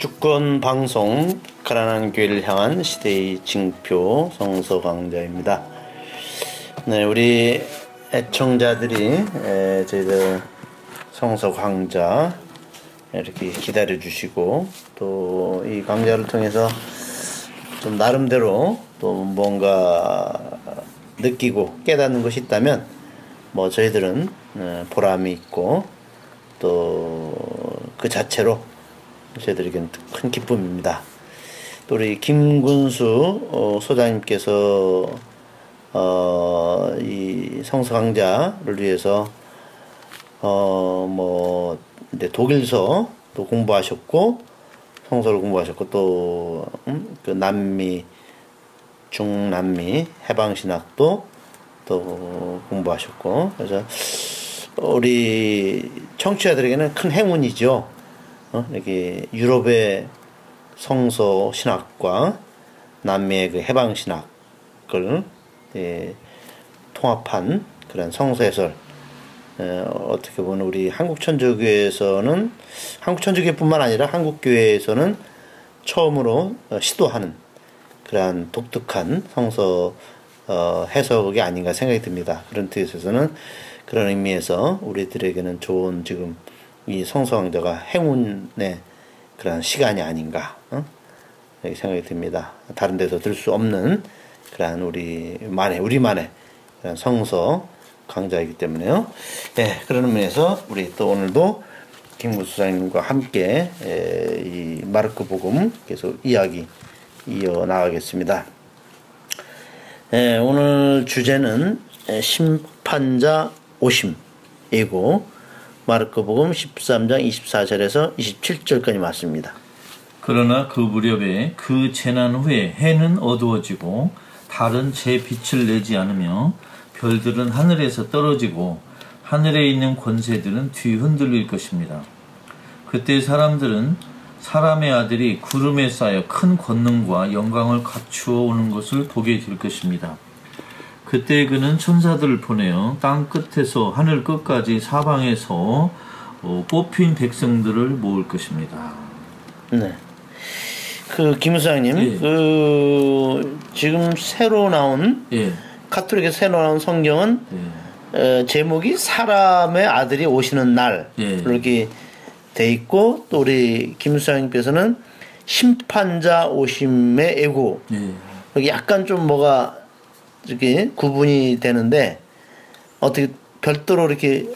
주권 방송 가난한 교회를 향한 시대의 징표 성서 강자입니다. 네, 우리 애청자들이 에, 저희들 성서 강좌 이렇게 기다려 주시고 또 이 강좌를 통해서 좀 나름대로 또 뭔가 느끼고 깨닫는 것이 있다면 뭐 저희들은 어, 보람이 있고 또 그 자체로 저희들에게는 큰 기쁨입니다. 또 우리 김군수 어, 소장님께서 어, 이 성서 강좌를 위해서 어, 뭐 이제 독일서 또 공부하셨고 성서를 공부하셨고 또 음, 그 남미 중남미 해방신학도 또 공부하셨고 그래서 우리 청취자들에게는 큰 행운이죠. 어? 이렇게 유럽의 성서 신학과 남미의 그 해방 신학을 예, 통합한 그런 성서 해설. 에, 어떻게 보면 우리 한국 천주교에서는 한국 천주교뿐만 아니라 한국 교회에서는 처음으로 어, 시도하는 그러한 독특한 성서 어, 해석이 아닌가 생각이 듭니다. 그런 뜻에서는 그런 의미에서 우리들에게는 좋은 지금 이 성서왕자가 행운의 그런 시간이 아닌가 어? 이렇게 생각이 듭니다. 다른 데서 들 수 없는 그러한 우리만의 우리만의 그런 성서 강좌이기 때문에요. 네, 그런 의미에서 우리 또 오늘도 김구수 장님과 함께 에, 이 마르크 복음 계속 이야기 이어 나가겠습니다. 에, 오늘 주제는 심판자 오심이고 마르코복음 13장 24절에서 27절까지 맞습니다. 그러나 그 무렵에 그 재난 후에 해는 어두워지고 달은 제 빛을 내지 않으며 별들은 하늘에서 떨어지고 하늘에 있는 권세들은 뒤 흔들릴 것입니다. 그때 사람들은 사람의 아들이 구름에 쌓여 큰 권능과 영광을 갖추어 오는 것을 보게 될 것입니다. 그때 그는 천사들을 보내어 땅 끝에서 하늘 끝까지 사방에서 어, 뽑힌 백성들을 모을 것입니다. 네. 그 김수장님, 예. 그 지금 새로 나온 예, 카톨릭에 새로 나온 성경은 예, 어, 제목이 사람의 아들이 오시는 날 예. 이렇게 돼 있고 또 우리 김수장님께서는 심판자 오심의 애고 예. 여기 약간 좀 뭐가 이렇게 구분이 되는데 어떻게 별도로 이렇게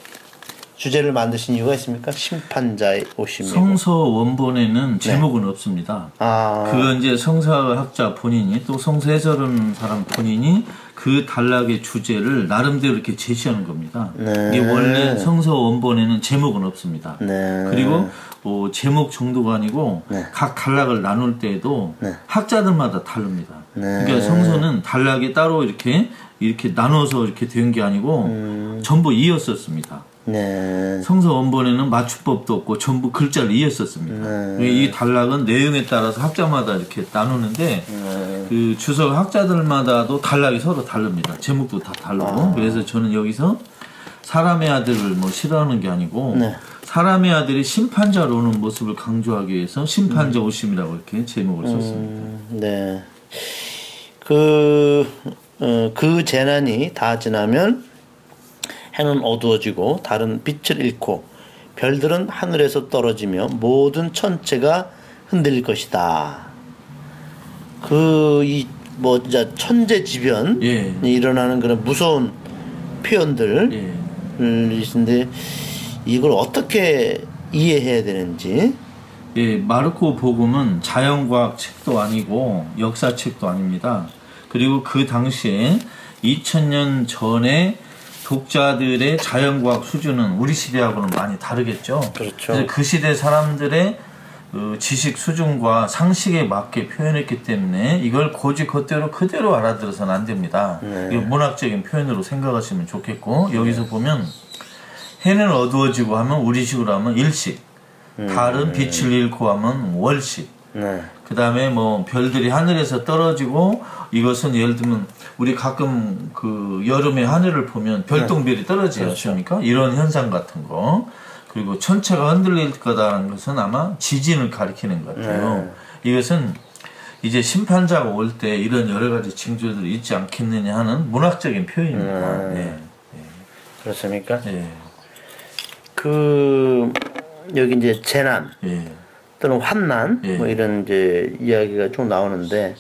주제를 만드신 이유가 있습니까? 심판자의 오심이고 성서 원본에는 제목은 없습니다. 네. 아, 그건 이제 성사학자 본인이 또 성서 해설하는 사람 본인이 그 단락의 주제를 나름대로 이렇게 제시하는 겁니다. 네. 이게 원래 성서 원본에는 제목은 없습니다. 네. 그리고 어, 제목 정도가 아니고 네. 각 단락을 나눌 때에도 네. 학자들마다 다릅니다. 네. 그러니까 성서는 단락이 따로 이렇게 이렇게 나눠서 이렇게 된 게 아니고 음. 전부 이었었습니다. 네. 성서 원본에는 맞춤법도 없고 전부 글자를 이었었습니다. 네. 이 단락은 내용에 따라서 학자마다 이렇게 나누는데 네. 그 주석 학자들마다도 단락이 서로 다릅니다. 제목도 다 다르고 아. 그래서 저는 여기서 사람의 아들을 뭐 싫어하는 게 아니고 네. 사람의 아들이 심판자로 오는 모습을 강조하기 위해서 심판자 오심이라고 이렇게 제목을 썼습니다. 음, 네. 그, 어, 그 재난이 다 지나면 해는 어두워지고 달은 빛을 잃고 별들은 하늘에서 떨어지며 모든 천체가 흔들릴 것이다. 그, 이, 뭐, 진짜 천재지변이 예. 일어나는 그런 무서운 표현들, 예. 있는데 이걸 어떻게 이해해야 되는지 예, 마르코 복음은 자연과학 책도 아니고 역사책도 아닙니다. 그리고 그 당시에 2000년 전에 독자들의 자연과학 수준은 우리 시대하고는 많이 다르겠죠. 그렇죠. 그 시대 사람들의 그 지식 수준과 상식에 맞게 표현했기 때문에 이걸 고지 그대로 그대로 알아들어서는 안 됩니다. 이거 문학적인 표현으로 생각하시면 좋겠고 여기서 보면 해는 어두워지고 하면 우리식으로 하면 일식, 달은 빛을 잃고 하면 월식, 네. 그 다음에 뭐 별들이 하늘에서 떨어지고 이것은 예를 들면 우리 가끔 그 여름에 하늘을 보면 별똥별이 떨어지지 않습니까? 이런 현상 같은 거. 그리고 천체가 흔들릴 거다라는 것은 아마 지진을 가리키는 것 같아요. 네. 이것은 이제 심판자가 올 때 이런 여러 가지 징조들이 있지 않겠느냐 하는 문학적인 표현입니다. 네. 그렇습니까? 예, 예, 그 여기 이제 재난 예, 또는 환난 예. 뭐 이런 이제 이야기가 쭉 나오는데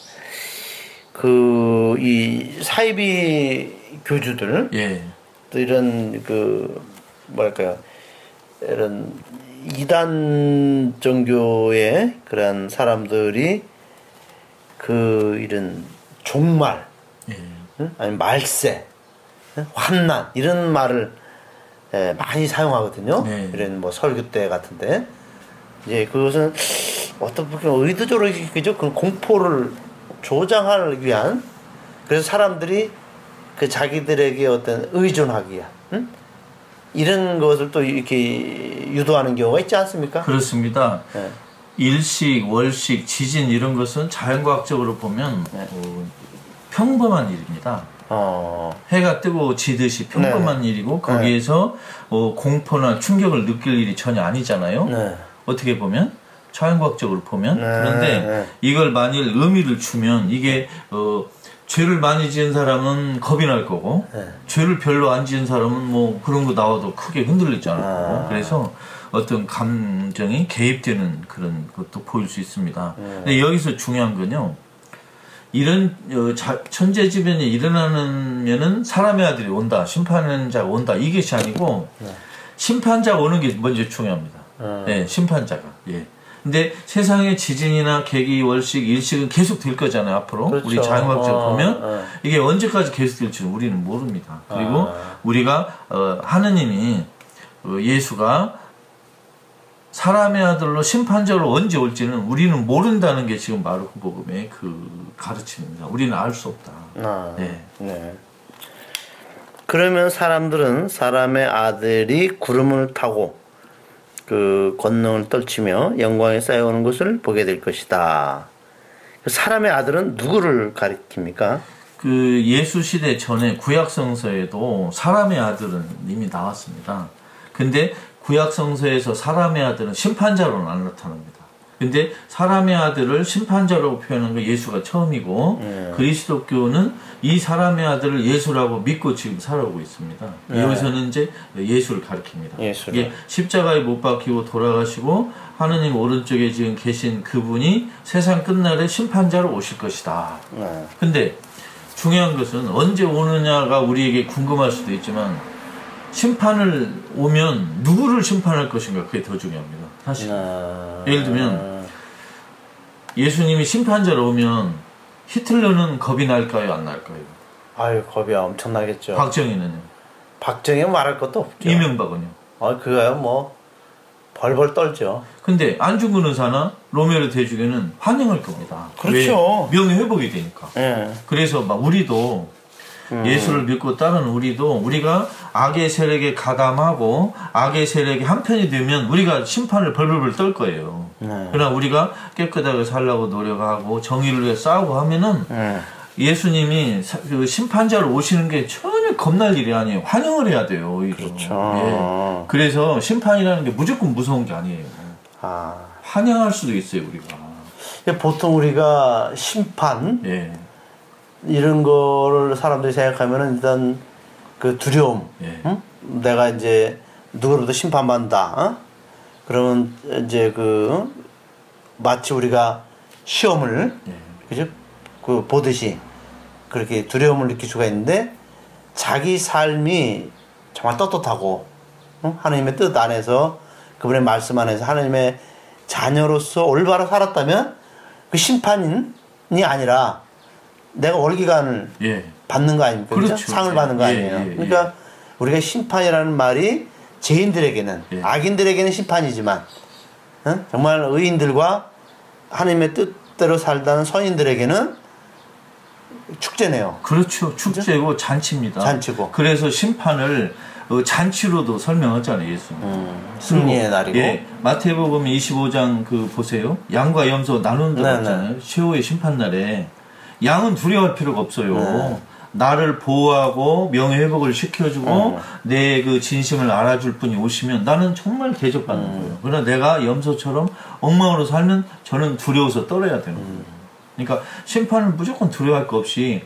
그 이 사이비 교주들 예, 또 이런 그 뭐랄까요 이런 이단 종교의 그런 사람들이 그 이런 종말 예, 응? 아니면 말세 응? 환난 이런 말을 예, 많이 사용하거든요 네. 이런 뭐 설교 때 같은데 이제 그것은 어떤 보면 의도적으로 그죠 그 공포를 조장하기 위한 그래서 사람들이 그 자기들에게 어떤 의존하기 위한 응? 이런 것을 또 이렇게 유도하는 경우가 있지 않습니까? 그렇습니다. 예. 일식, 월식, 지진 이런 것은 자연과학적으로 보면 네. 어, 평범한 일입니다. 어, 해가 뜨고 지듯이 평범한 네. 일이고 거기에서 어, 공포나 충격을 느낄 일이 전혀 아니잖아요. 네. 어떻게 보면 자연과학적으로 보면 네, 그런데 네. 이걸 만일 의미를 주면 이게 어, 죄를 많이 지은 사람은 겁이 날 거고 네. 죄를 별로 안 지은 사람은 뭐 그런 거 나와도 크게 흔들리지 않을 아. 거고 그래서 어떤 감정이 개입되는 그런 것도 보일 수 있습니다. 네. 근데 여기서 중요한 건요. 이런 어, 자- 천재지변이 일어나면은 사람의 아들이 온다, 심판자가 온다 이것이 아니고 심판자가 오는 게 먼저 중요합니다. 음. 예, 심판자가. 예. 근데 세상의 지진이나 계기, 월식, 일식은 계속 될 거잖아요, 앞으로. 그렇죠. 우리 자연과학적으로 어, 보면 어. 이게 언제까지 계속 될지는 우리는 모릅니다. 그리고 아. 우리가 어, 하느님이 어, 예수가 사람의 아들로 심판자로 언제 올지는 우리는 모른다는 게 지금 마르코 복음의 그 가르침입니다. 우리는 알 수 없다. 아, 네. 네. 그러면 사람들은 사람의 아들이 구름을 타고 그 권능을 떨치며 영광에 쌓여오는 것을 보게 될 것이다. 그 사람의 아들은 누구를 가리킵니까? 그 예수 시대 전에 구약 성서에도 사람의 아들은 이미 나왔습니다. 근데 구약 성서에서 사람의 아들은 심판자로는 안 나타납니다. 근데 사람의 아들을 심판자라고 표현한 건 예수가 처음이고 그리스도교는 이 사람의 아들을 예수라고 믿고 지금 살아오고 있습니다. 여기서는 이제 예수를 가리킵니다. 예수를. 이게 십자가에 못 박히고 돌아가시고 하느님 오른쪽에 지금 계신 그분이 세상 끝날에 심판자로 오실 것이다. 네. 근데 중요한 것은 언제 오느냐가 우리에게 궁금할 수도 있지만 심판을 오면 누구를 심판할 것인가 그게 더 중요합니다. 사실 아, 예를 들면 예수님이 심판자로 오면 히틀러는 겁이 날까요 안 날까요? 아유 겁이 엄청나겠죠. 박정희는요? 박정희 말할 것도 없죠. 이명박은요? 아 그거야 뭐 벌벌 떨죠. 근데 안중근 의사나 로메로 대주교는 환영할 겁니다. 그렇죠. 왜? 명예 회복이 되니까. 예. 그래서 막 우리도 음. 예수를 믿고 따르는 우리도 우리가 악의 세력에 가담하고 악의 세력이 한편이 되면 우리가 심판을 벌벌벌 떨 거예요. 네. 그러나 우리가 깨끗하게 살라고 노력하고 정의를 위해 싸우고 하면은 예. 예수님이 사- 그 심판자로 오시는 게 전혀 겁날 일이 아니에요. 환영을 해야 돼요. 오히려. 그렇죠. 예. 그래서 심판이라는 게 무조건 무서운 게 아니에요. 아 환영할 수도 있어요, 우리가. 보통 우리가 심판 예. 이런 거를 사람들이 생각하면은 일단 그 두려움, 예. 응? 내가 이제 누구로부터 심판받는다. 어? 그러면 이제 그 마치 우리가 시험을 예. 그죠? 그 보듯이 그렇게 두려움을 느낄 수가 있는데 자기 삶이 정말 떳떳하고 응? 하나님의 뜻 안에서 그분의 말씀 안에서 하나님의 자녀로서 올바로 살았다면 그 심판이 아니라 내가 월기관을 예. 받는 거 아닙니까? 그죠? 그렇죠. 상을 예, 받는 거 예, 아니에요. 예, 예. 그러니까 우리가 심판이라는 말이 죄인들에게는 예. 악인들에게는 심판이지만 어? 정말 의인들과 하나님의 뜻대로 살다는 선인들에게는 축제네요. 그렇죠. 축제고 잔치입니다. 잔치고. 그래서 심판을 어, 잔치로도 설명하잖아요, 예수님. 음, 승리의 날이고. 예, 마태복음 25장 그 보세요. 양과 염소 나눈 적 네, 없잖아요. 최후의 심판 날에 양은 두려워할 필요가 없어요. 네. 나를 보호하고 명예 회복을 시켜주고 음. 내그 진심을 알아줄 분이 오시면 나는 정말 대접받는 음. 거예요. 그러나 내가 염소처럼 엉망으로 살면 저는 두려워서 떨어야 되는 거예요. 음. 그러니까 심판을 무조건 두려워할 거 없이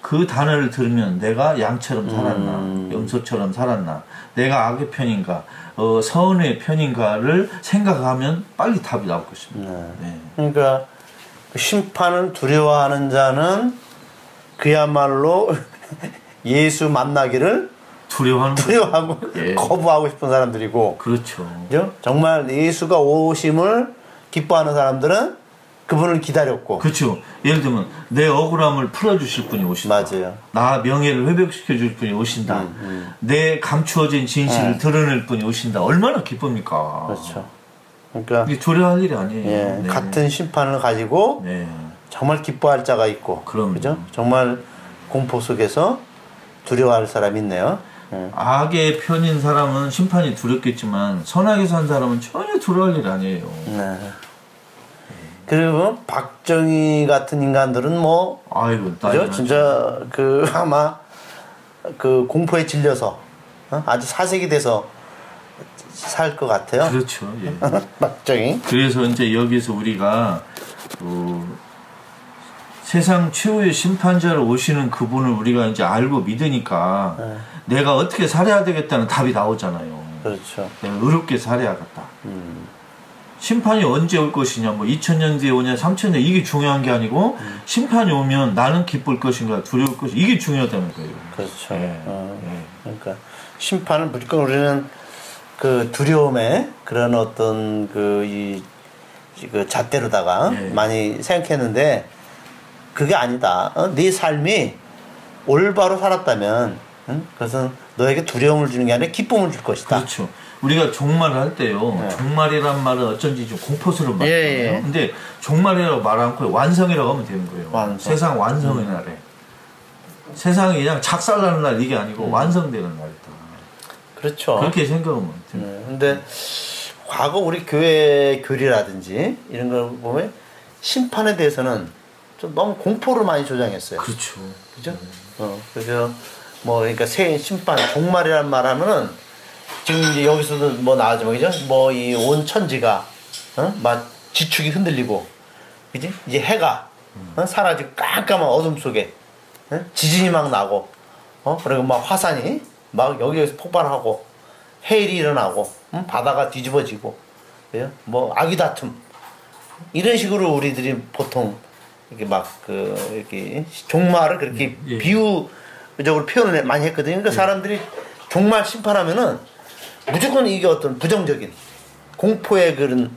그 단어를 들으면 내가 양처럼 살았나, 음. 염소처럼 살았나, 내가 악의 편인가, 어, 선의 편인가를 생각하면 빨리 답이 나올 것입니다. 네. 네. 그러니까 그 심판을 두려워하는 자는 그야말로 예수 만나기를 두려워하는. 두려워하고 예. 거부하고 싶은 사람들이고 그렇죠. 그죠? 정말 예수가 오심을 기뻐하는 사람들은 그분을 기다렸고 그렇죠. 예를 들면 내 억울함을 풀어주실 분이 오신다. 맞아요. 나 명예를 회복시켜 줄 분이 오신다. 음, 내 감추어진 진실을 네. 드러낼 분이 오신다. 얼마나 기쁩니까? 그렇죠. 그러니까 이게 두려워할 일이 아니에요. 예, 네. 같은 심판을 가지고 네. 정말 기뻐할 자가 있고 그럼요. 그죠? 정말 공포 속에서 두려워할 사람이 있네요. 예. 악의 편인 사람은 심판이 두렵겠지만 선하게 산 사람은 전혀 두려워할 일 아니에요. 네. 그리고 박정희 같은 인간들은 뭐 아이고, 그죠? 진짜 그 아마 그 공포에 질려서 어? 아주 사색이 돼서 살 것 같아요. 그렇죠. 예. 박정희. 그래서 이제 여기서 우리가 그 세상 최후의 심판자로 오시는 그분을 우리가 이제 알고 믿으니까 네. 내가 어떻게 살아야 되겠다는 답이 나오잖아요. 그렇죠. 내가 의롭게 살아야겠다. 음. 심판이 언제 올 것이냐, 뭐 2000년 뒤에 오냐, 3000년 이게 중요한 게 아니고 음. 심판이 오면 나는 기쁠 것인가, 두려울 것인가 이게 중요하다는 거예요. 그렇죠. 예, 어, 예. 그러니까 심판을 무조건 우리는 그 두려움에 그런 어떤 그이 그 잣대로다가 예. 많이 생각했는데 그게 아니다. 어? 네 삶이 올바로 살았다면 응? 그것은 너에게 두려움을 주는 게 아니라 기쁨을 줄 것이다. 그렇죠. 우리가 종말을 할 때요. 네. 종말이란 말은 어쩐지 좀 공포스러운 말이에요. 예, 예. 근데 종말이라고 말 않고 완성이라고 하면 되는 거예요. 완성. 음. 세상 완성의 날에. 세상이 그냥 작살나는 날 이게 아니고 음. 완성되는 날이다. 그렇죠. 그렇게 생각하면. 네, 근데 과거 우리 교회 교리라든지 이런 걸 보면 심판에 대해서는 좀 너무 공포를 많이 조장했어요. 그렇죠. 그죠? 어, 그래서 뭐 그러니까 새 심판 종말이란 말 하면은 지금 이제 여기서도 뭐 나왔지만 그죠? 뭐 이 온 천지가 어? 막 지축이 흔들리고 그지? 이제 해가 어? 사라지고 깜깜한 어둠 속에 어? 지진이 막 나고 어? 그리고 막 화산이 막 여기에서 폭발하고 해일이 일어나고 응? 바다가 뒤집어지고 그죠? 뭐 아기 다툼 이런 식으로 우리들이 보통 이렇게 막그 이렇게 종말을 그렇게 예. 비유적으로 표현을 많이 했거든요. 그러니까 사람들이 종말 심판하면은 무조건 이게 어떤 부정적인 공포의 그런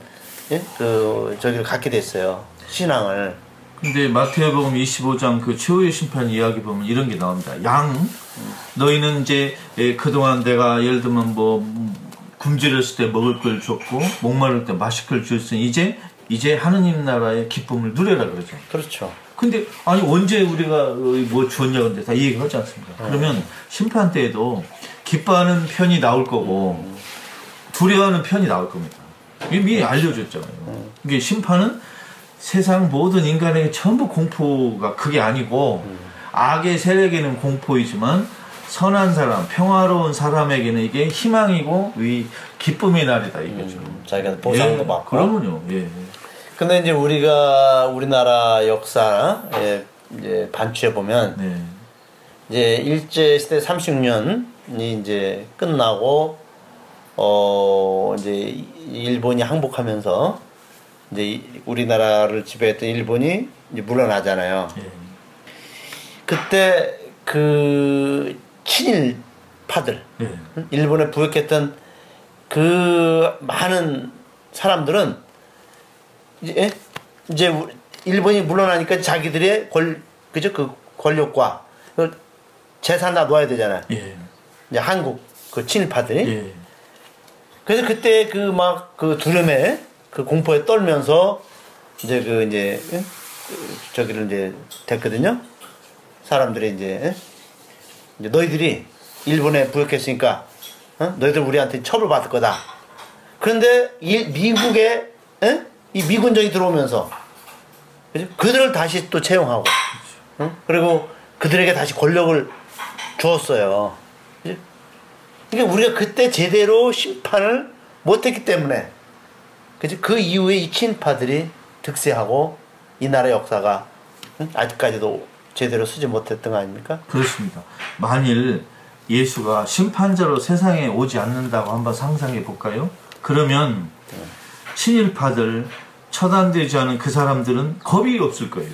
예? 그 저기를 갖게 됐어요. 신앙을. 근데 마태복음 25장 그 최후의 심판 이야기 보면 이런 게 나옵니다. 양 너희는 이제 예, 그동안 내가 예를 들면 뭐 음, 굶주렸을 때 먹을 걸 줬고 목마를 때 마실 걸 줬으니 이제 이제 하느님 나라의 기쁨을 누려라 그러죠. 그렇죠. 근데 아니 언제 우리가 어, 뭐 주었냐 근데 다 이 얘기 하지 않습니까? 네. 그러면 심판 때에도 기뻐하는 편이 나올 거고 두려워하는 편이 나올 겁니다. 이게 미리 알려줬잖아요. 네. 이게 심판은 세상 모든 인간에게 전부 공포가 그게 아니고 음. 악의 세력에는 공포이지만 선한 사람, 평화로운 사람에게는 이게 희망이고 이 기쁨의 날이다 이거죠. 음, 자기가 보상도 예, 받고. 그러면요. 예. 근데 이제 우리가 우리나라 역사에 이제 반추해 보면 네. 이제 일제 시대 36년이 이제 끝나고 어 이제 일본이 항복하면서 이제 이- 우리나라를 지배했던 일본이 이제 물러나잖아요. 예. 그때 그 친일파들 예. 응? 일본에 부역했던 그 많은 사람들은 이제 예? 이제 우- 일본이 물러나니까 자기들의 권 그죠 그 권력과 그 재산 다 놓아야 되잖아요. 예. 이제 한국 그 친일파들이 예. 그래서 그때 그 막그 두려움에 그 공포에 떨면서 이제 그 이제 예? 그 저기를 이제 됐거든요. 사람들이 이제 예? 이제 너희들이 일본에 부역했으니까 어? 너희들 우리한테 처벌 받을 거다. 그런데 이 미국에 예? 이 미군정이 들어오면서 그죠? 그들을 다시 또 채용하고 응? 그리고 그들에게 다시 권력을 주었어요. 그지? 그러니까 우리가 그때 제대로 심판을 못했기 때문에 그지? 그 이후에 이 친파들이 득세하고 이 나라 역사가 응? 아직까지도 제대로 쓰지 못했던 거 아닙니까? 그렇습니다. 만일 예수가 심판자로 세상에 오지 않는다고 한번 상상해 볼까요? 그러면 친일파들 처단되지 않은 그 사람들은 겁이 없을 거예요.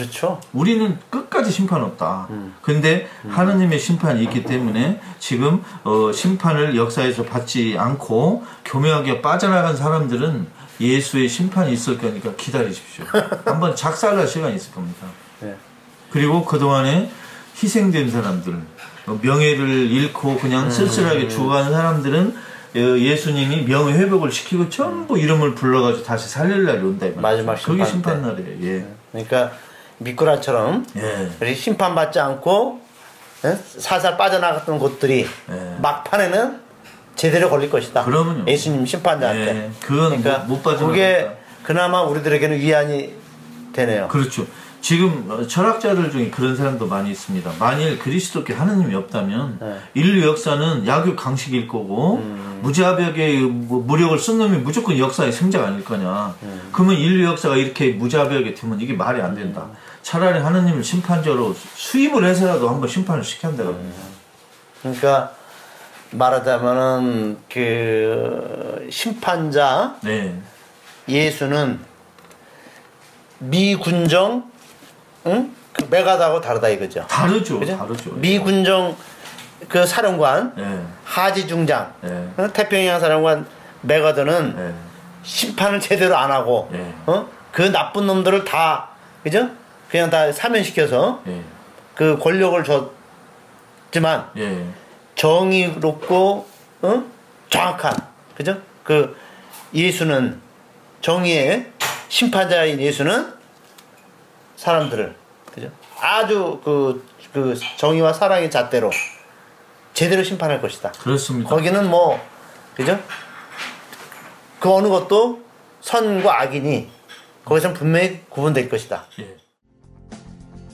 그렇죠. 우리는 끝까지 심판 없다. 근데 하느님의 심판이 있기 때문에 지금 어, 심판을 역사에서 받지 않고 교묘하게 빠져나간 사람들은 예수의 심판이 있을 거니까 기다리십시오. 한번 작살날 시간이 있을 겁니다. 예. 그리고 그동안에 희생된 사람들, 어, 명예를 잃고 그냥 쓸쓸하게 죽어가는 사람들은 어, 예수님이 명예 회복을 시키고 전부 이름을 불러가지고 다시 살릴 날이 온다. 마지막 그게 심판 심판 날이에요. 예. 그러니까 미꾸라처럼 예. 우리 심판받지 않고 예? 살살 빠져나갔던 곳들이 예. 막판에는 제대로 걸릴 것이다. 그러면요. 예수님 심판자한테. 예, 그건 못- 못 빠져나가니까. 그게 그나마 우리들에게는 위안이 되네요. 그렇죠. 지금 어, 철학자들 중에 그런 사람도 많이 있습니다. 만일 그리스도께 하느님이 없다면 네. 인류 역사는 약육 강식일 거고 음. 무자벽의 뭐 무력을 쓴 놈이 무조건 역사의 승자가 아닐 거냐. 음. 그러면 인류 역사가 이렇게 무자벽에 되면 이게 말이 안 된다. 차라리 하느님을 심판자로 수입을 해서라도 한번 심판을 시켜야 된다. 음. 그러니까 말하자면은 그 심판자 네. 예수는 미군정 응? 그 메가다하고 다르다 이거죠. 다르죠. 그죠? 다르죠. 미군정 그 사령관 네. 하지 중장 네. 어? 태평양 사령관 메가더는 네. 심판을 제대로 안 하고 네. 어? 그 나쁜 놈들을 다 그죠? 그냥 다 사면시켜서 예. 그 권력을 줬지만 예. 정의롭고 어? 정확한 그죠? 그 예수는 정의의 심판자인 예수는 사람들을 그죠? 아주 그, 그 정의와 사랑의 잣대로 제대로 심판할 것이다. 그렇습니다. 거기는 뭐 그죠? 그 어느 것도 선과 악이니 거기서는 분명히 구분될 것이다. 예.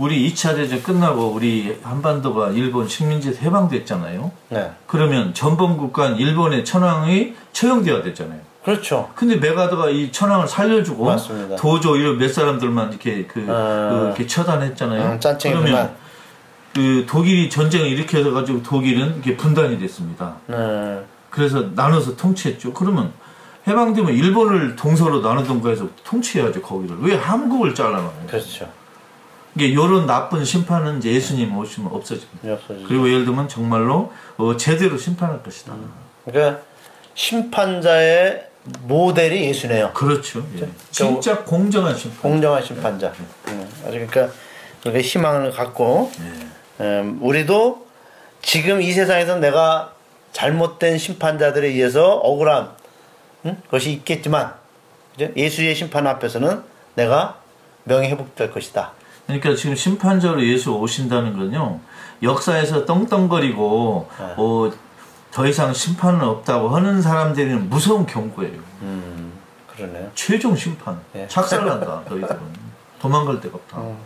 우리 2차 대전 끝나고 우리 한반도가 일본 식민지 해방됐잖아요. 네. 그러면 전범국 간 일본의 천황이 처형돼야 됐잖아요. 그렇죠. 근데 메가드가 이 천황을 살려주고 맞습니다. 도조 이런 몇 사람들만 이렇게 그, 아. 그 이렇게 처단했잖아요. 음, 그러면 그만. 그 독일이 전쟁을 일으켜서 가지고 독일은 이게 분단이 됐습니다. 네. 그래서 나눠서 통치했죠. 그러면 해방되면 일본을 동서로 나누던가 해서 통치해야죠 거기를. 왜 한국을 잘라놔요? 그렇죠. 이게 이런 나쁜 심판은 이제 예수님 오시면 없어집니다. 없어지죠. 그리고 예를 들면 정말로 어, 제대로 심판할 것이다. 그러니까 심판자의 모델이 예수네요. 그렇죠. 예. 진짜 공정한 심판. 공정한 심판자. 음, 아주 그러니까 우리가 희망을 갖고 예. 음, 우리도 지금 이 세상에서 내가 잘못된 심판자들에 의해서 억울한 음? 것이 있겠지만 그죠? 예수의 심판 앞에서는 내가 명예 회복될 것이다. 그러니까 지금 심판자로 예수 오신다는 건요. 역사에서 떵떵거리고 네. 어, 더 이상 심판은 없다고 하는 사람들은 무서운 경고예요. 음, 그러네요. 최종 심판. 예. 착살난다. 너희들은. 도망갈 데가 없다. 어.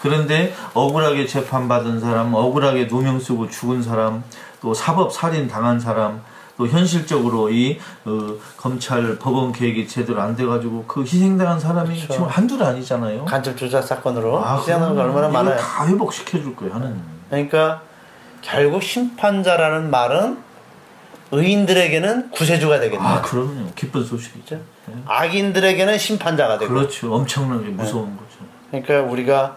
그런데 억울하게 재판받은 사람, 억울하게 누명 쓰고 죽은 사람, 또 사법 살인 당한 사람, 또 현실적으로 이 어, 검찰 법원 계획이 제대로 안 돼가지고 그 희생당한 사람이 그렇죠. 지금 한둘 아니잖아요. 간첩 조작 사건으로 아, 희생하는 거 그러면 얼마나 많아요. 다 회복시켜 줄 거예요, 하는. 그러니까 결국 심판자라는 말은 의인들에게는 구세주가 되겠네요. 아 그럼요. 기쁜 소식이죠. 네. 악인들에게는 심판자가 되고. 그렇죠. 엄청나게 무서운 거죠. 그러니까 우리가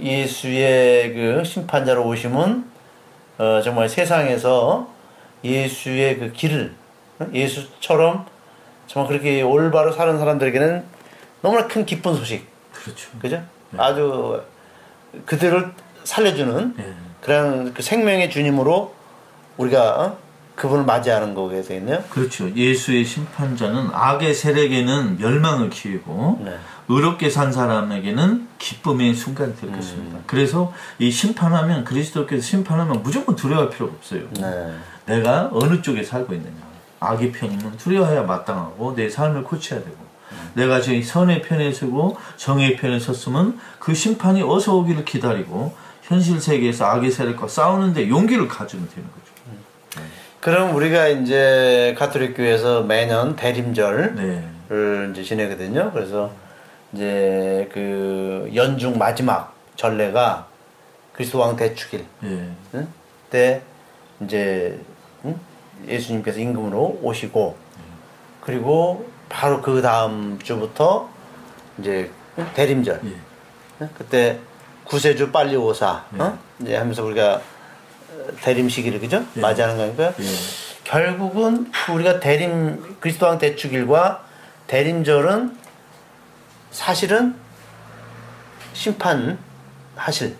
예수의 그 심판자로 오심은 어, 정말 세상에서 예수의 그 길을 어? 예수처럼 정말 그렇게 올바로 사는 사람들에게는 너무나 큰 기쁜 소식, 그렇죠. 그죠? 아주 그들을 살려주는 예. 그런 그 생명의 주님으로 우리가 어? 그분을 맞이하는 거게 되겠네요. 그렇죠. 예수의 심판자는 악의 세력에는 멸망을 기회고 네. 의롭게 산 사람에게는 기쁨의 순간이 될 것입니다. 그래서 이 심판하면 그리스도께서 심판하면 무조건 두려워할 필요가 없어요. 네. 내가 어느 쪽에 살고 있느냐. 악의 편이면 두려워해야 마땅하고 내 삶을 고쳐야 되고 내가 지금 선의 편에 서고 정의 편에 섰으면 그 심판이 어서 오기를 기다리고 현실 세계에서 악의 세력과 싸우는데 용기를 가지면 되는 거죠. 그럼 우리가 이제 가톨릭 교회에서 매년 대림절 네. 를 이제 지내거든요. 그래서 이제 그 연중 마지막 전례가 그리스도 왕 대축일 예. 응? 때 이제 응? 예수님께서 임금으로 오시고 그리고 바로 그 다음 주부터 이제 응? 대림절 예. 응? 그때 구세주 빨리 오사 네. 어? 이제 하면서 우리가 어, 대림 시기를 그죠 예. 맞이하는 거니까 예. 결국은 우리가 대림 그리스도 왕 대축일과 대림절은 사실은 심판하실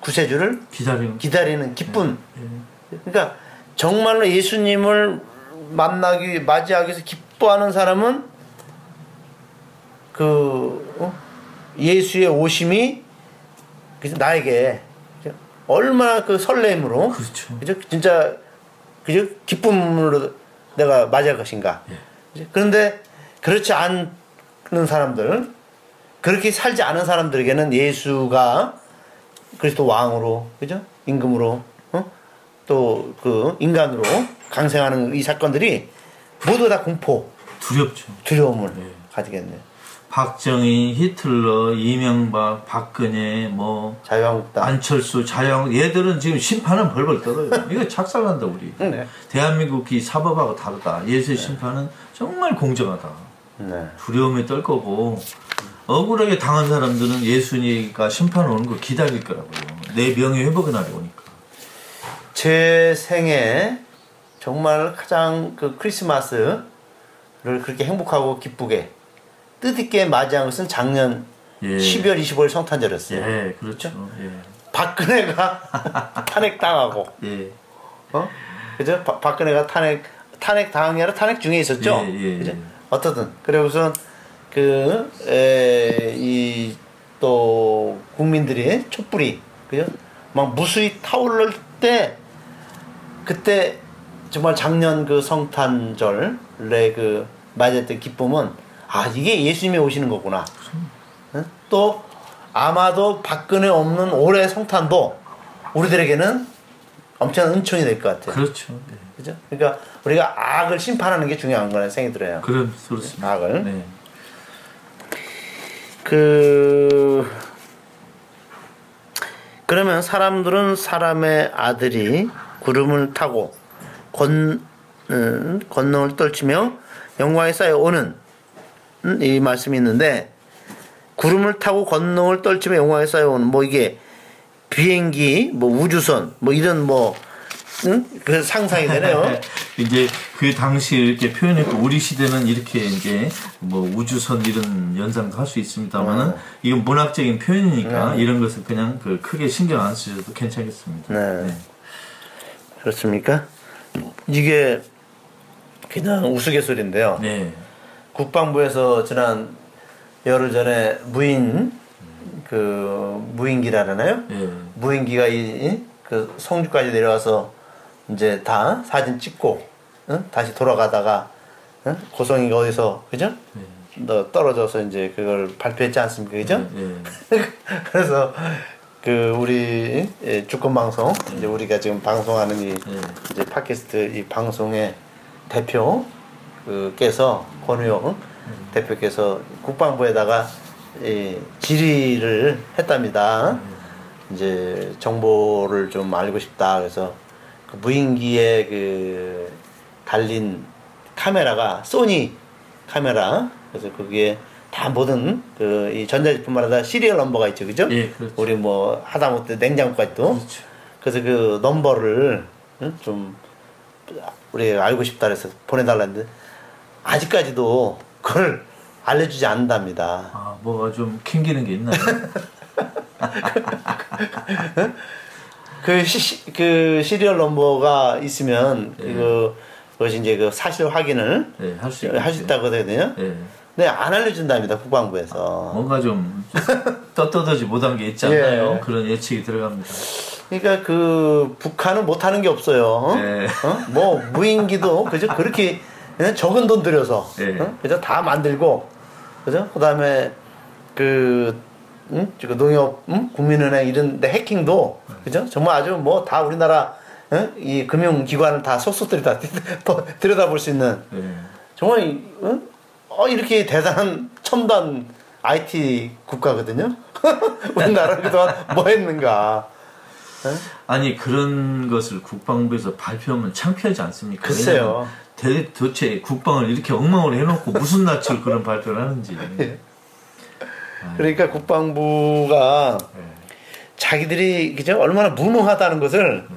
구세주를 기다리는 기다리는 기쁜 예. 그러니까 정말로 예수님을 만나기 맞이하기 위해서 기뻐하는 사람은 그 어? 예수의 오심이 그래서 나에게? 얼마나 그 설렘으로 그렇죠. 그죠? 진짜 그죠? 기쁨으로 내가 맞이할 것인가. 예. 그런데 그렇지 않는 사람들, 그렇게 살지 않은 사람들에게는 예수가 그리스도 왕으로, 그죠? 임금으로, 어? 또 그 인간으로 강생하는 이 사건들이 모두 다 공포, 두렵죠. 두려움을 네. 가지겠네요. 박정희, 히틀러, 이명박, 박근혜, 뭐 자유한국당. 안철수, 자영 얘들은 지금 심판은 벌벌 떨어요. 이거 착살난다 우리. 네. 대한민국이 사법하고 다르다. 예수의 심판은 정말 공정하다. 네. 두려움에 떨 거고 억울하게 당한 사람들은 예수니까 심판 오는 거 기다릴 거라고요. 내 명예 회복의 날이 오니까. 제 생에 정말 가장 그 크리스마스를 그렇게 행복하고 기쁘게 뜻있게 맞이한 것은 작년 예. 12월 25일 성탄절이었어요. 예, 그렇죠. 예. 박근혜가 탄핵당하고, 예. 어? 그죠? 바- 박근혜가 탄핵, 탄핵 당한 라 탄핵 중에 있었죠? 예, 예, 그죠? 예. 어떻든. 그래 우선 그, 에, 이, 또, 국민들이 촛불이, 그죠? 막 무수히 타오를 때, 그때 정말 작년 그 성탄절에 그 맞이했던 기쁨은, 아, 이게 예수님이 오시는 거구나. 응? 또, 아마도 박근혜 없는 올해 성탄도 우리들에게는 엄청난 은총이 될 것 같아요. 그렇죠. 예. 그죠? 그러니까 우리가 악을 심판하는 게 중요한 거라는 생각이 들어요. 그럼 그렇습니다. 악을. 네. 그 그러면 사람들은 사람의 아들이 구름을 타고 건 음, 권능을 떨치며 영광에 쌓여 오는 음, 이 말씀이 있는데 구름을 타고 권능을 떨치며 영광에 쌓여 오는 뭐 이게 비행기 뭐 우주선 뭐 이런 뭐 응? 그 상상이 되네요. 이제 그 당시 이렇게 표현했고 우리 시대는 이렇게 이제 뭐 우주선 이런 연상도 할 수 있습니다만은 네. 이건 문학적인 표현이니까 이런 것은 그냥 그 크게 신경 안 쓰셔도 괜찮겠습니다. 네. 그렇습니까? 이게 그냥 우스갯소리인데요. 네. 국방부에서 지난 열흘 전에 무인 그 무인기라잖아요. 네. 무인기가 이 그 성주까지 내려와서 이제 다 사진 찍고 응? 다시 돌아가다가 응? 고성이가 어디서 그죠? 너 떨어져서 이제 그걸 발표했지 않습니까, 그죠? 네. 그래서 그 우리 예, 주권 방송 이제 우리가 지금 방송하는 이 네. 이제 팟캐스트 이 방송의 대표 그 께서 권우영 대표께서 국방부에다가 이 질의를 했답니다. 이제 정보를 좀 알고 싶다 그래서 그 무인기에 그 달린 카메라가 소니 카메라 그래서 거기에 다 모든 그 이 전자제품마다 시리얼 넘버가 있죠, 그죠? 예, 그렇죠. 우리 뭐 하다못해 냉장고까지도 그렇죠. 그래서 그 넘버를 응? 좀 우리 알고 싶다 그래서 보내달라는데 아직까지도 그걸 알려주지 않는답니다. 아, 뭐가 좀 캥기는 게 있나요? 그, 시, 그 시리얼 넘버가 있으면 그 그것이 이제 그 사실 확인을 네, 할수 할 수 있다고 하거든요. 예. 근데 안 알려준답니다 국방부에서. 뭔가 좀 떳떳하지 못한 게 있지 않나요? 예. 그런 예측이 들어갑니다. 그러니까 그 북한은 못하는 게 없어요. 어? 네. 어? 뭐 무인기도 그죠 그렇게 그냥 적은 돈 들여서 네. 어? 그죠 다 만들고 그죠 그다음에 그 응? 그 농협 응? 국민은행 이런 데 해킹도 그죠 정말 아주 뭐 다 우리나라 응? 이 금융기관을 다 속속들이 다 들여다볼 수 있는 예. 정말 이- 응? 어, 이렇게 대단한 첨단 IT 국가거든요. 우리나라 그동안 뭐 했는가. 아니 그런 것을 국방부에서 발표하면 창피하지 않습니까? 글쎄요. 왜냐면 대, 도대체 국방을 이렇게 엉망으로 해놓고 무슨 낯을 그런 발표를 하는지. 그러니까 국방부가 예. 자기들이 그죠 얼마나 무능하다는 것을 네.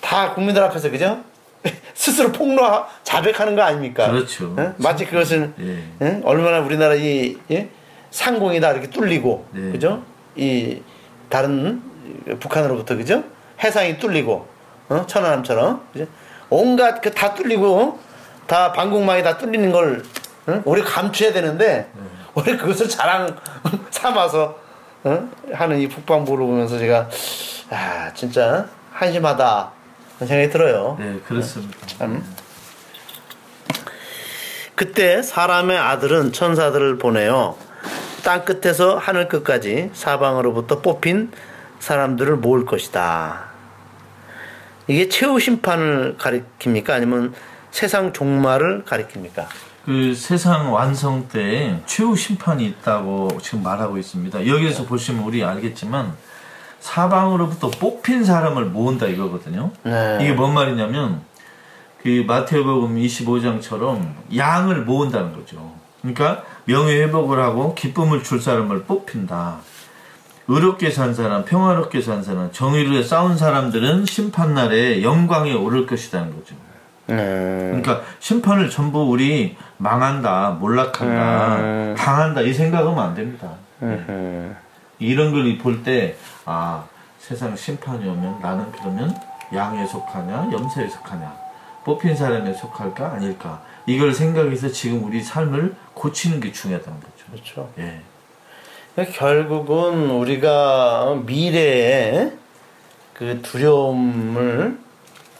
다 국민들 앞에서 그죠 스스로 폭로 자백하는 거 아닙니까? 그렇죠. 응? 마치 그것은 예. 응? 얼마나 우리나라 이 예? 상공이 다 이렇게 뚫리고 네. 그죠 이 다른 북한으로부터 그죠 해상이 뚫리고 어? 천안함처럼 그죠 온갖 그 다 뚫리고 다 방공망이 다 뚫리는 걸 응? 우리 감추어야 되는데 네. 우리 그것을 자랑 삼아서 어? 하는 이 북방부를 보면서 제가 아 진짜 한심하다 그런 생각이 들어요. 네, 그렇습니다. 참. 그때 사람의 아들은 천사들을 보내요. 땅 끝에서 하늘 끝까지 사방으로부터 뽑힌 사람들을 모을 것이다. 이게 최후 심판을 가리킵니까? 아니면 세상 종말을 가리킵니까? 그 세상 완성 때 최후 심판이 있다고 지금 말하고 있습니다. 여기에서 보시면 우리 알겠지만 사방으로부터 뽑힌 사람을 모은다 이거거든요. 네. 이게 뭔 말이냐면 그 마태복음 25장처럼 양을 모은다는 거죠. 그러니까 명예 회복을 하고 기쁨을 줄 사람을 뽑힌다. 의롭게 산 사람, 평화롭게 산 사람, 위해 싸운 사람들은 심판날에 영광에 오를 것이라는 거죠. 네. 그러니까 심판을 전부 우리 망한다, 몰락한다, 음. 당한다 이 생각하면 안 됩니다. 음. 이런 걸 볼 때, 아, 세상 심판이 오면 나는 그러면 양에 속하냐, 염소에 속하냐, 뽑힌 사람에 속할까, 아닐까. 이걸 생각해서 지금 우리 삶을 고치는 게 중요하다는 거죠. 그렇죠. 예. 결국은 우리가 미래에 그 두려움을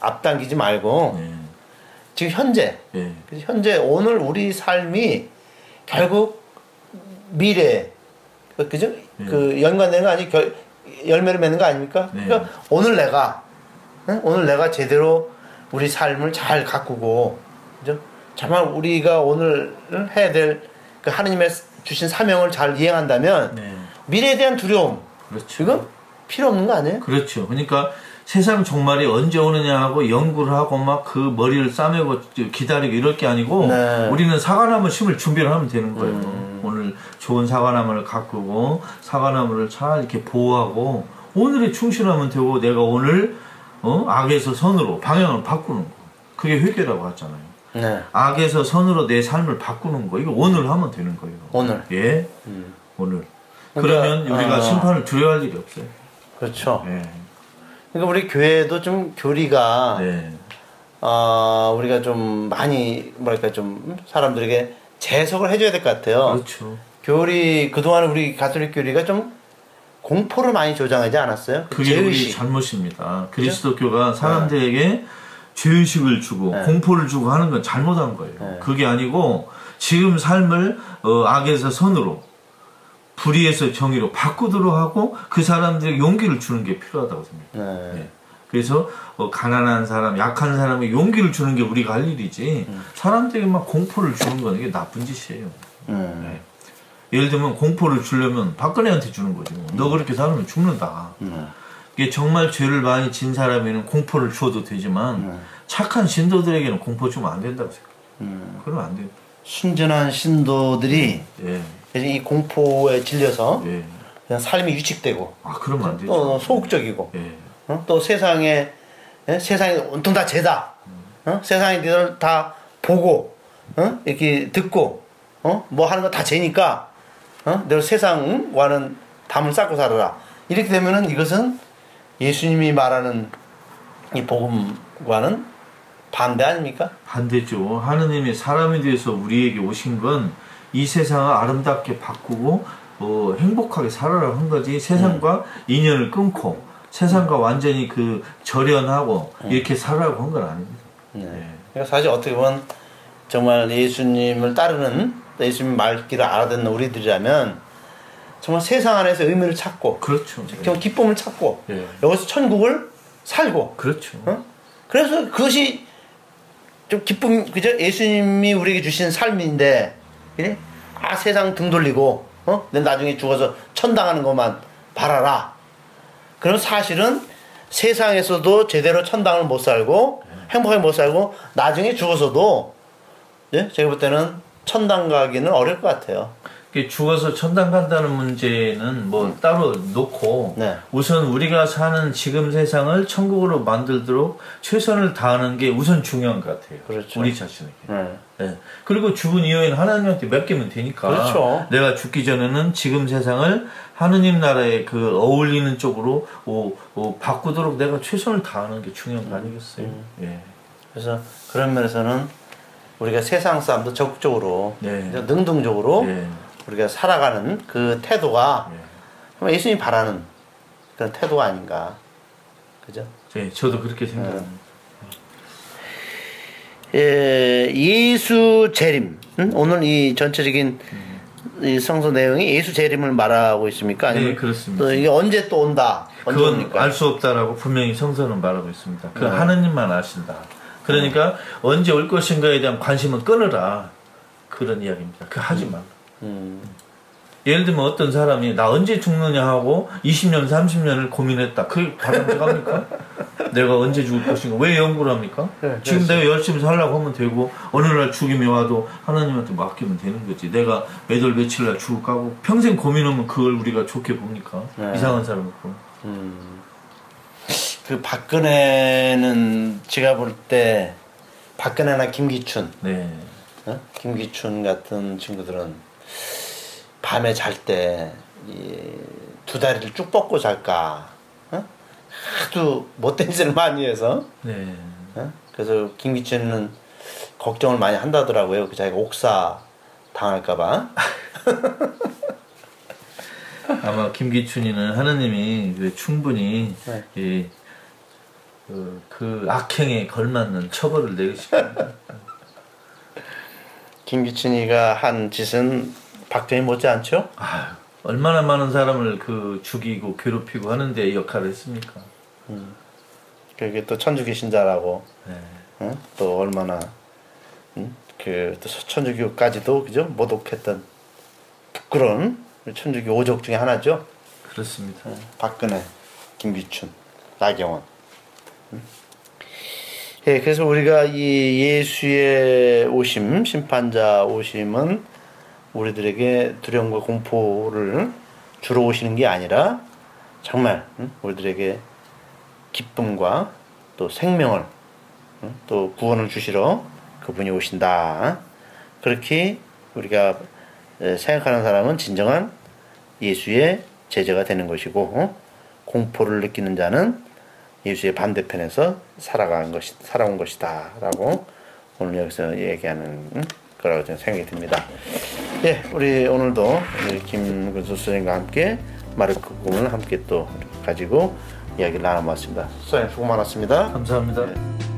앞당기지 말고 예. 지금 현재 예. 그래서 현재 오늘 우리 삶이 결국 미래 그- 그죠? 네. 그 연관된 거 아니 결 열매를 맺는 거 아닙니까? 네. 그러니까 오늘 내가 응? 오늘 내가 제대로 우리 삶을 잘 가꾸고 그죠? 정말 우리가 오늘 해야 될 그 하느님의 주신 사명을 잘 이행한다면 네. 미래에 대한 두려움 그렇죠. 이거 필요 없는 거 아니에요? 그렇죠. 그러니까 세상 종말이 언제 오느냐 하고 연구를 하고 막 그 머리를 싸매고 기다리고 이럴 게 아니고 네. 우리는 사과나무 심을 준비를 하면 되는 거예요. 오늘 좋은 사과나무를 가꾸고 사과나무를 잘 이렇게 보호하고 오늘에 충실하면 되고 내가 오늘 어? 악에서 선으로 방향을 바꾸는 거. 그게 회개라고 하잖아요. 네. 악에서 선으로 내 삶을 바꾸는 거. 이거 오늘 하면 되는 거예요. 오늘 예. 오늘. 그러니까, 그러면 우리가 어. 심판을 두려워할 일이 없어요. 그렇죠. 예. 그러니까 우리 교회도 좀 교리가 네. 어, 우리가 좀 많이 뭐랄까 좀 사람들에게 재석을 해줘야 될 것 같아요. 그렇죠. 교리 그동안 우리 가톨릭 교리가 좀 공포를 많이 조장하지 않았어요? 그 그게 우리 죄의식. 잘못입니다. 그리스도교가 사람들에게 죄의식을 주고 네. 공포를 주고 하는 건 잘못한 거예요. 네. 그게 아니고 지금 삶을 어, 악에서 선으로 불의에서 정의로 바꾸도록 하고 그 사람들에게 용기를 주는 게 필요하다고 생각해요. 네. 예. 그래서 어, 가난한 사람, 약한 사람에게 용기를 주는 게 우리가 할 일이지 사람들에게 막 공포를 주는 건 이게 나쁜 짓이에요. 음. 네. 예를 들면 공포를 주려면 박근혜한테 주는 거지. 뭐. 너 그렇게 살면 죽는다. 음. 이게 정말 죄를 많이 진 사람에는 공포를 주어도 되지만 착한 신도들에게는 공포 주면 안 된다고 생각해요. 그러면 안 돼요. 순전한 신도들이 예, 이 공포에 질려서 예. 그냥 삶이 위축되고 아 그러면 안 되죠. 또 소극적이고 예, 어? 또 세상에 예? 세상이 온통 다 죄다. 어? 세상이 니들 다 보고 어? 이렇게 듣고 어? 뭐 하는 거 다 죄니까 어? 너 세상과는 담을 쌓고 살아라. 이렇게 되면은 이것은 예수님이 말하는 이 복음과는 반대 아닙니까? 반대죠. 하느님이 사람이 돼서 우리에게 오신 건 이 세상을 아름답게 바꾸고 어, 행복하게 살아라 한 거지. 세상과 인연을 끊고 세상과 완전히 그 절연하고 이렇게 살아라고 한 건 아닙니다. 네. 예. 그러니까 사실 어떻게 보면 정말 예수님을 따르는 예수님 말귀를 알아듣는 우리들이라면 정말 세상 안에서 의미를 찾고 그렇죠. 좀 기쁨을 찾고 예. 여기서 천국을 살고 그렇죠. 어? 그래서 그것이 좀 기쁨 그죠 예수님이 우리에게 주신 삶인데 그래? 아 세상 등 돌리고 어? 내 나중에 죽어서 천당하는 것만 바라라 그럼 사실은 세상에서도 제대로 천당을 못 살고 행복하게 못 살고 나중에 죽어서도 예? 제가 볼 때는 천당 가기는 어려울 것 같아요 죽어서 천당 간다는 문제는 뭐 따로 놓고 네. 우선 우리가 사는 지금 세상을 천국으로 만들도록 최선을 다하는 게 우선 중요한 것 같아요. 그렇죠. 우리 자신에게. 네. 네. 그리고 죽은 이후에는 하나님한테 맡기면 되니까. 그렇죠. 내가 죽기 전에는 지금 세상을 하느님 나라에 그 어울리는 쪽으로 오, 오, 바꾸도록 내가 최선을 다하는 게 중요한 거 아니겠어요? 음. 예. 그래서 그런 면에서는 우리가 세상 사람도 적극적으로 네. 능동적으로 예. 우리가 살아가는 그 태도가 예. 정말 예수님이 바라는 그런 태도가 아닌가. 그죠? 예, 저도 그렇게 생각합니다. 예, 예수 재림. 응? 오늘 이 전체적인 이 성서 내용이 예수 재림을 말하고 있습니까? 아니면 네, 그렇습니다. 또 이게 언제 또 온다? 언제 그건? 알 수 없다라고 분명히 성서는 말하고 있습니다. 그 네. 하느님만 아신다. 그러니까 언제 올 것인가에 대한 관심은 끊으라. 그런 이야기입니다. 그 하지 말라. 음, 예를 들면 어떤 사람이 나 언제 죽느냐 하고 20년, 30년을 고민했다. 그게 바람직합니까? 내가 언제 죽을 것인가? 왜 연구를 합니까? 네, 지금 내가 열심히 살라고 하면 되고 어느 날 죽음이 와도 하나님한테 맡기면 되는 거지. 내가 몇월 며칠 날 죽을까 하고 평생 고민하면 그걸 우리가 좋게 봅니까? 네. 이상한 사람이고. 그 박근혜는 제가 볼 때 박근혜나 김기춘, 네. 어? 김기춘 같은 친구들은 밤에 잘 때 두 다리를 쭉 뻗고 잘까? 어? 하도 못된 짓을 많이 해서 네. 어? 그래서 김기춘은 걱정을 많이 한다더라고요. 그 자기가 옥사 당할까봐. 아마 김기춘이는 하느님이 그 충분히 네. 이, 그, 그 악행에 걸맞는 처벌을 내리실 겁니다. 김기춘이가 한 짓은 박정희 못지않죠? 아유, 얼마나 많은 사람을 그 죽이고 괴롭히고 하는데 역할을 했습니까? 그게 또 천주교 신자라고 네. 어? 또 얼마나 음? 그또 천주교까지도 그죠 모독했던 부끄러운 천주교 오족 중에 하나죠. 그렇습니다. 박근혜, 김기춘, 나경원. 음? 예, 그래서 우리가 이 예수의 오심, 심판자 오심은 우리들에게 두려움과 공포를 주러 오시는 게 아니라 정말 음, 우리들에게 기쁨과 또 생명을 음, 또 구원을 주시러 그분이 오신다. 그렇게 우리가 에, 생각하는 사람은 진정한 예수의 제자가 되는 것이고 어? 공포를 느끼는 자는 예수의 반대편에서 살아간 것이 살아온 것이다라고 오늘 여기서 얘기하는 음, 거라고 저는 생각이 듭니다. 예, 우리 오늘도 우리 김근수 선생님과 함께 마르크 복음을 함께 또 가지고 이야기를 나눠봤습니다. 선생님 수고 많았습니다. 감사합니다. 네.